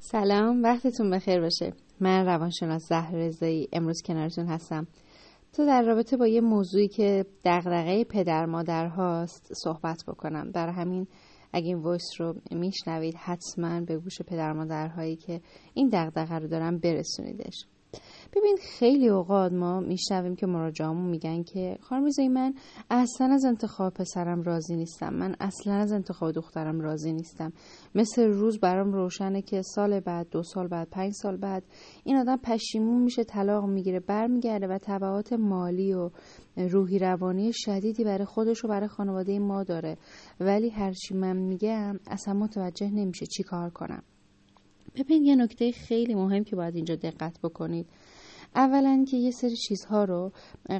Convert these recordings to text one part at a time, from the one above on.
سلام وقتتون بخیر باشه. من روانشناس زهر رضایی امروز کنارتون هستم. تو در رابطه با یه موضوعی که دغدغه پدر مادر هاست صحبت بکنم. در همین اگه این وایس رو میشنوید حتما به گوش پدر مادرهایی که این دغدغه رو دارن برسونیدش. ببین خیلی اوقات ما میشنویم که مراجعامون میگن که خانم من اصلا از انتخاب پسرم راضی نیستم. من اصلا از انتخاب دخترم راضی نیستم. مثل روز برام روشنه که سال بعد دو سال بعد پنج سال بعد این آدم پشیمون میشه طلاق می‌گیره برمیگرده و تبعات مالی و روحی روانی شدیدی برای خودش و برای خانواده ما داره. ولی هرچی من میگم اصلا متوجه نمیشه چی کار کنم. ببین یه نکته خیلی مهم که باید اینجا دقت بکنید. اولا که یه سری چیزها رو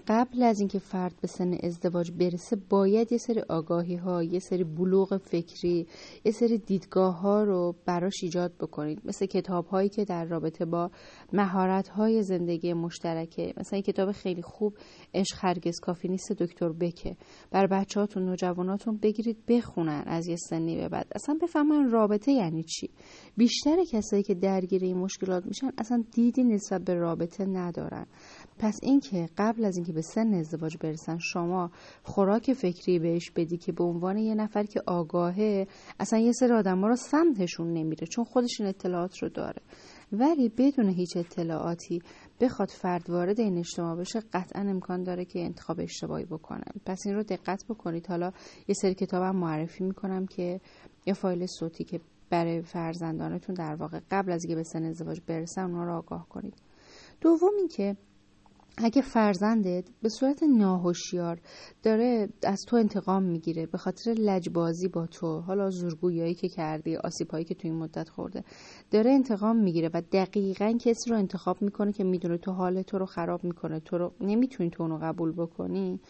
قبل از اینکه فرد به سن ازدواج برسه باید یه سری آگاهی ها یه سری بلوغ فکری یه سری دیدگاه ها رو براش ایجاد بکنید. مثل کتاب هایی که در رابطه با مهارت های زندگی مشترکه مثلا این کتاب خیلی خوب عشق هرگز کافی نیست دکتر بکه. بر بچهاتون نوجواناتون بگیرید بخونن از یه سنی به بعد. اصلا بفهمن رابطه یعنی چی. بیشتر کسایی که درگیر این مشکلات میشن اصلا دیدی نسبت به رابطه ندارن. پس اینکه قبل از اینکه به سن ازدواج برسن شما خوراک فکری بهش بدی که به عنوان یه نفر که آگاهه اصلا یه سری آدم ها رو سمتشون نمیره چون خودش این اطلاعات رو داره. ولی بدون هیچ اطلاعاتی بخواد فرد وارد این اجتماع بشه قطعا امکان داره که انتخاب اشتباهی بکنه. پس این رو دقت بکنید. حالا یه سری کتابم معرفی می‌کنم که یه فایل صوتی که برای فرزندانتون در واقع قبل از اینکه به سن ازدواج برسن اونها رو آگاه کنید. دوم اینکه اگه فرزندت به صورت ناهوشیار داره از تو انتقام می‌گیره به خاطر لجبازی با تو حالا زورگویایی که کردی آسیبهایی که تو این مدت خورده داره انتقام می‌گیره و دقیقا کسی رو انتخاب می‌کنه که می‌دونه تو حال تو رو خراب می‌کنه. تو رو نمی‌تونی تو اونو قبول بکنی.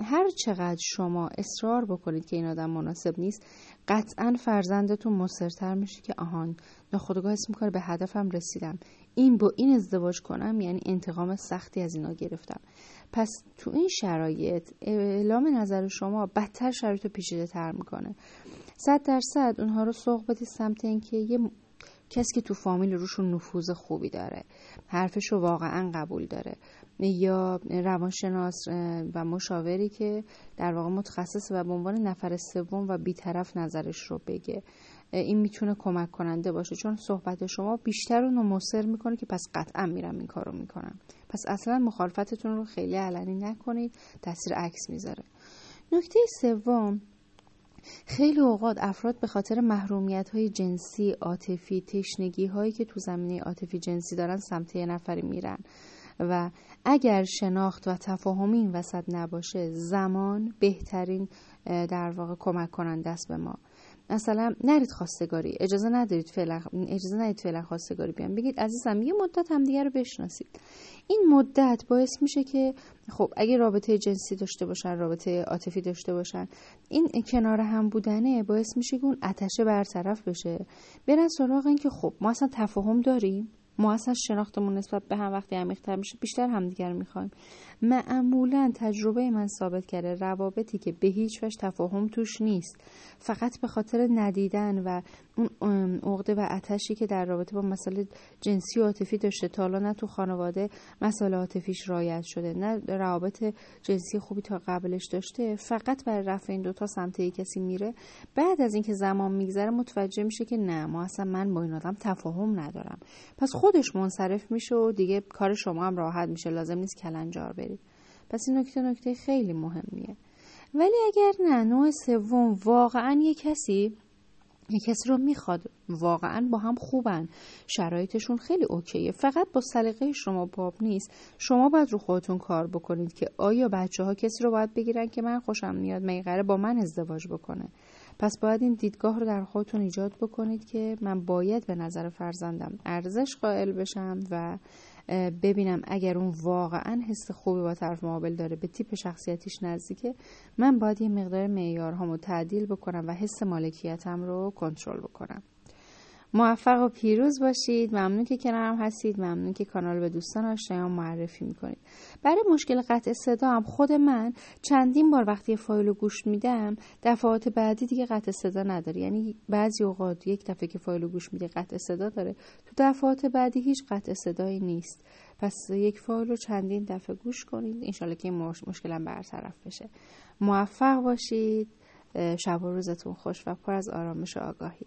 هر چقدر شما اصرار بکنید که این آدم مناسب نیست قطعا فرزندتون مصرتر میشه که آهان ناخودآگاه اسم می‌کنه به هدفم رسیدم. این با این ازدواج کنم یعنی انتقام سختی از اینا گرفتم. پس تو این شرایط اعلام نظر شما بدتر شرایط رو پیچیده تر می‌کنه. صد درصد اونها رو سوق بدید سمت اینکه یه کسی که تو فامیل روشون نفوذ خوبی داره حرفش رو واقعا قبول داره. یا روانشناس و مشاوری که در واقع متخصص و به عنوان نفر سوم و بیطرف نظرش رو بگه. این می‌تونه کمک کننده باشه چون صحبت شما بیشتر اونو مصر می‌کنه که پس قطعا میرم این کارو می‌کنم. پس اصلا مخالفتتون رو خیلی علنی نکنید تاثیر عکس می‌ذاره. نکته سوم خیلی اوقات افراد به خاطر محرومیت های جنسی عاطفی تشنگی هایی که تو زمینه عاطفی جنسی دارن سمت یه نفری میرن. و اگر شناخت و تفاهمی این وسط نباشه زمان بهترین در واقع کمک کننده است به ما. مثلا نرید خواستگاری. اجازه ندارید فعلا اجازه ندید فعلا خواستگاری بیان. بگید عزیزم یه مدت همدیگه رو بشناسید. این مدت باعث میشه که خب اگه رابطه جنسی داشته باشن رابطه عاطفی داشته باشن این کنار هم بودنه باعث میشه که اون آتشه برطرف بشه. برن سراغ این که خب ما اصلا تفاهم داریم. ما اصلا شناختمون نسبت به هم وقتی عمیق‌تر میشه بیشتر همدیگر می‌خوایم. معمولا تجربه من ثابت کرده روابطی که به هیچ وجه تفاهم توش نیست. فقط به خاطر ندیدن و اون عقده و اتشی که در رابطه با مسئله جنسی و عاطفی داشته تا نه تو خانواده مسئله عاطفیش رایت شده نه روابط جنسی خوبی تا قبلش داشته فقط برای رفع این دوتا سمت کسی میره. بعد از اینکه زمان میگذره متوجه میشه که نه ما اصلا من با این آدم تفاهم ندارم. پس خودش منصرف میشه و دیگه کار شما هم راحت میشه لازم نیست کلنجار برید. پس این نکته نکته خیلی مهمیه. ولی اگر نه نوع سوم واقعا یه کسی یه کسی رو می‌خواد واقعا با هم خوبن شرایطشون خیلی اوکیه. فقط با سلیقه شما باب نیست. شما باید رو خودتون کار بکنید که آیا بچه ها کسی رو باید بگیرن که من خوشم میاد میقره با من ازدواج بکنه. پس باید این دیدگاه رو در خودتون ایجاد بکنید که من باید به نظر فرزندم ارزش قائل بشم و ببینم اگر اون واقعا حس خوبی با طرف مقابل داره به تیپ شخصیتیش نزدیکه من باید یه مقدار معیارهامو تعدیل بکنم و حس مالکیتم رو کنترل بکنم. موفق و پیروز باشید. ممنون که کنارم هستید. ممنون که کانال به دوستان آشنایان معرفی می‌کنید. برای مشکل قطع صدا هم خود من چندین بار وقتی فایل رو گوش میدم دفعات بعدی دیگه قطع صدا نداره. یعنی بعضی اوقات یک دفعه که فایل رو گوش میده قطع صدا داره. تو دفعات بعدی هیچ قطع صدایی نیست. پس یک فایل رو چندین دفعه گوش کنید. انشالله که این مشکلم برطرف بشه. موفق باشید. شب و روزتون خوش و پر از آرامش و آگاهی.